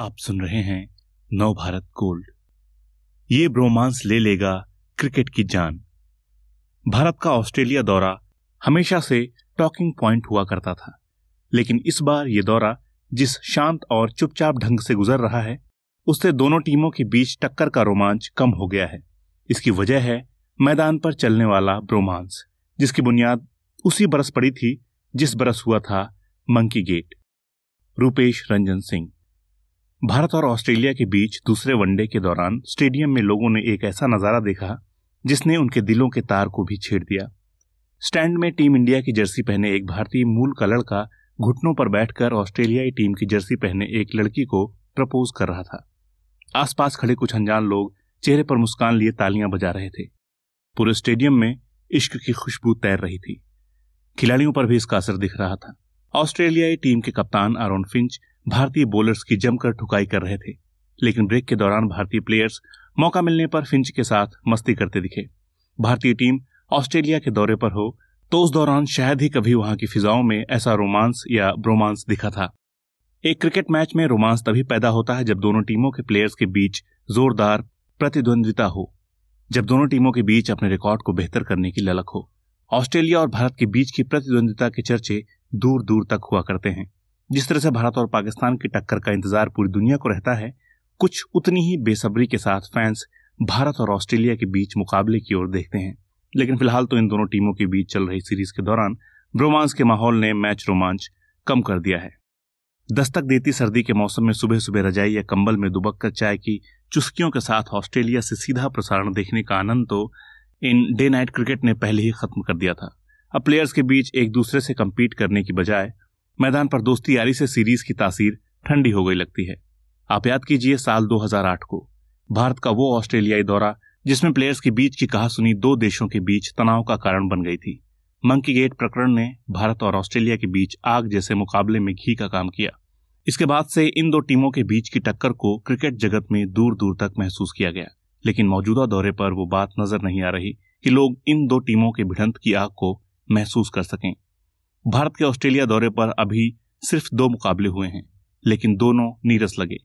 आप सुन रहे हैं नव भारत गोल्ड। ये ब्रोमांस ले लेगा क्रिकेट की जान। भारत का ऑस्ट्रेलिया दौरा हमेशा से टॉकिंग पॉइंट हुआ करता था, लेकिन इस बार ये दौरा जिस शांत और चुपचाप ढंग से गुजर रहा है, उससे दोनों टीमों के बीच टक्कर का रोमांच कम हो गया है। इसकी वजह है मैदान पर चलने वाला ब्रोमांस, जिसकी बुनियाद उसी बरस पड़ी थी जिस बरस हुआ था मंकी गेट। रूपेश रंजन सिंह भारत और ऑस्ट्रेलिया के बीच दूसरे वनडे के दौरान स्टेडियम में लोगों ने एक ऐसा नज़ारा देखा, जिसने उनके दिलों के तार को भी छेड़ दिया। स्टैंड में टीम इंडिया की जर्सी पहने एक भारतीय मूल का लड़का घुटनों पर बैठकर ऑस्ट्रेलियाई टीम की जर्सी पहने एक लड़की को प्रपोज कर रहा था। आसपास खड़े कुछ अनजान लोग चेहरे पर मुस्कान लिए तालियाँ बजा रहे थे। पूरे स्टेडियम में इश्क की खुशबू तैर रही थी। खिलाड़ियों पर भी इसका असर दिख रहा था। ऑस्ट्रेलियाई टीम के कप्तान आरोन फिंच भारतीय बोलर्स की जमकर ठुकाई कर रहे थे, लेकिन ब्रेक के दौरान भारतीय प्लेयर्स मौका मिलने पर फिंच के साथ मस्ती करते दिखे। भारतीय टीम ऑस्ट्रेलिया के दौरे पर हो तो उस दौरान शायद ही कभी वहाँ की फिजाओं में ऐसा रोमांस या ब्रोमांस दिखा था। एक क्रिकेट मैच में रोमांस तभी पैदा होता है जब दोनों टीमों के प्लेयर्स के बीच जोरदार प्रतिद्वंदिता हो, जब दोनों टीमों के बीच अपने रिकॉर्ड को बेहतर करने की ललक हो। ऑस्ट्रेलिया और भारत के बीच की प्रतिद्वंदिता के चर्चे दूर दूर तक हुआ करते हैं। जिस तरह से भारत और पाकिस्तान की टक्कर का इंतज़ार पूरी दुनिया को रहता है, कुछ उतनी ही बेसब्री के साथ फैंस भारत और ऑस्ट्रेलिया के बीच मुकाबले की ओर देखते हैं। लेकिन फ़िलहाल तो इन दोनों टीमों के बीच चल रही सीरीज़ के दौरान ब्रोमांस के माहौल ने मैच रोमांच कम कर दिया है। दस्तक देती सर्दी के मौसम में सुबह सुबह रजाई या कंबल में दुबक कर चाय की चुस्कियों के साथ ऑस्ट्रेलिया से सीधा प्रसारण देखने का आनंद तो इन डे नाइट क्रिकेट ने पहले ही खत्म कर दिया था। अब प्लेयर्स के बीच एक दूसरे से कम्पीट करने की बजाय मैदान पर दोस्ती यारी से सीरीज़ की तासीर ठंडी हो गई लगती है। आप याद कीजिए साल 2008 को। भारत का वो ऑस्ट्रेलियाई दौरा, जिसमें प्लेयर्स के बीच की कहा सुनी दो देशों के बीच तनाव का कारण बन गई थी। मंकी गेट प्रकरण ने भारत और ऑस्ट्रेलिया के बीच आग जैसे मुकाबले में घी का काम किया। इसके बाद से इन दो टीमों के बीच की टक्कर को क्रिकेट जगत में दूर दूर तक महसूस किया गया। लेकिन मौजूदा दौरे पर वो बात नज़र नहीं आ रही कि लोग इन दो टीमों के भिड़ंत की आग को महसूस कर सकें। भारत के ऑस्ट्रेलिया दौरे पर अभी सिर्फ़ दो मुकाबले हुए हैं, लेकिन दोनों नीरस लगे।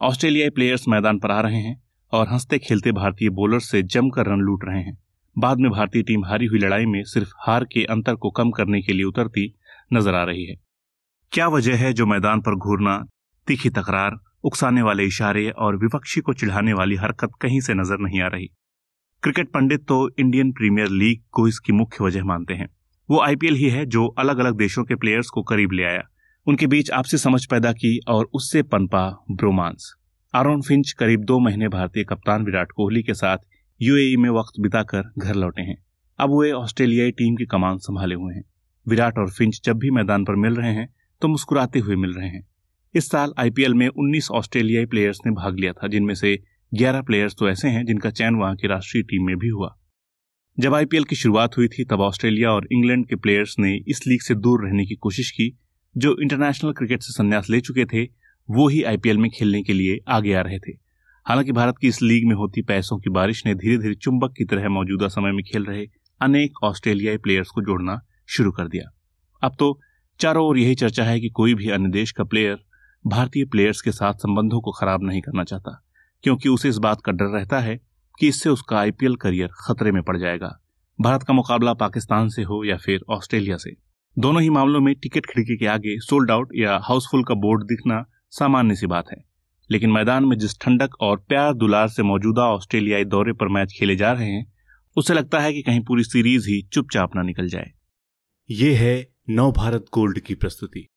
ऑस्ट्रेलियाई प्लेयर्स मैदान पर आ रहे हैं और हँसते खेलते भारतीय बोलर्स से जमकर रन लूट रहे हैं। बाद में भारतीय टीम हारी हुई लड़ाई में सिर्फ़ हार के अंतर को कम करने के लिए उतरती नज़र आ रही है। क्या वजह है जो मैदान पर घूरना, तीखी तकरार, उकसाने वाले इशारे और विपक्षी को चिढ़ाने वाली हरकत कहीं से नज़र नहीं आ रही? क्रिकेट पंडित तो इंडियन प्रीमियर लीग को इसकी मुख्य वजह मानते हैं। वो आईपीएल ही है जो अलग अलग देशों के प्लेयर्स को करीब ले आया। उनके बीच आपसी समझ पैदा की और उससे पनपा ब्रोमांस। आरोन फिंच करीब दो महीने भारतीय कप्तान विराट कोहली के साथ यूएई में वक्त बिताकर घर लौटे हैं। अब वे ऑस्ट्रेलियाई टीम की कमान संभाले हुए हैं। विराट और फिंच जब भी मैदान पर मिल रहे हैं तो मुस्कुराते हुए मिल रहे हैं। इस साल आईपीएल में 19 ऑस्ट्रेलियाई प्लेयर्स ने भाग लिया था, जिनमें से 11 प्लेयर्स तो ऐसे हैं जिनका चयन वहाँ की राष्ट्रीय टीम में भी हुआ। जब आईपीएल की शुरुआत हुई थी, तब ऑस्ट्रेलिया और इंग्लैंड के प्लेयर्स ने इस लीग से दूर रहने की कोशिश की, जो इंटरनेशनल क्रिकेट से संन्यास ले चुके थे, वो ही आईपीएल में खेलने के लिए आगे आ रहे थे। हालाँकि भारत की इस लीग में होती पैसों की बारिश ने धीरे धीरे चुंबक की तरह मौजूदा समय में खेल रहे अनेक ऑस्ट्रेलियाई प्लेयर्स को जोड़ना शुरू कर दिया। अब तो चारों ओर यही चर्चा है कि कोई भी अन्य देश का प्लेयर भारतीय प्लेयर्स के साथ संबंधों को खराब नहीं करना चाहता, क्योंकि उसे इस बात का डर रहता है कि इससे उसका आईपीएल करियर खतरे में पड़ जाएगा। भारत का मुकाबला पाकिस्तान से हो या फिर ऑस्ट्रेलिया से। दोनों ही मामलों में टिकट खिड़की के आगे सोल्ड आउट या हाउसफुल का बोर्ड दिखना सामान्य सी बात है। लेकिन मैदान में जिस ठंडक और प्यार दुलार से मौजूदा ऑस्ट्रेलियाई दौरे पर मैच खेले जा रहे हैं, उसे लगता है कि कहीं पूरी सीरीज़ ही चुपचाप ना निकल जाए। ये है नव भारत गोल्ड की प्रस्तुति।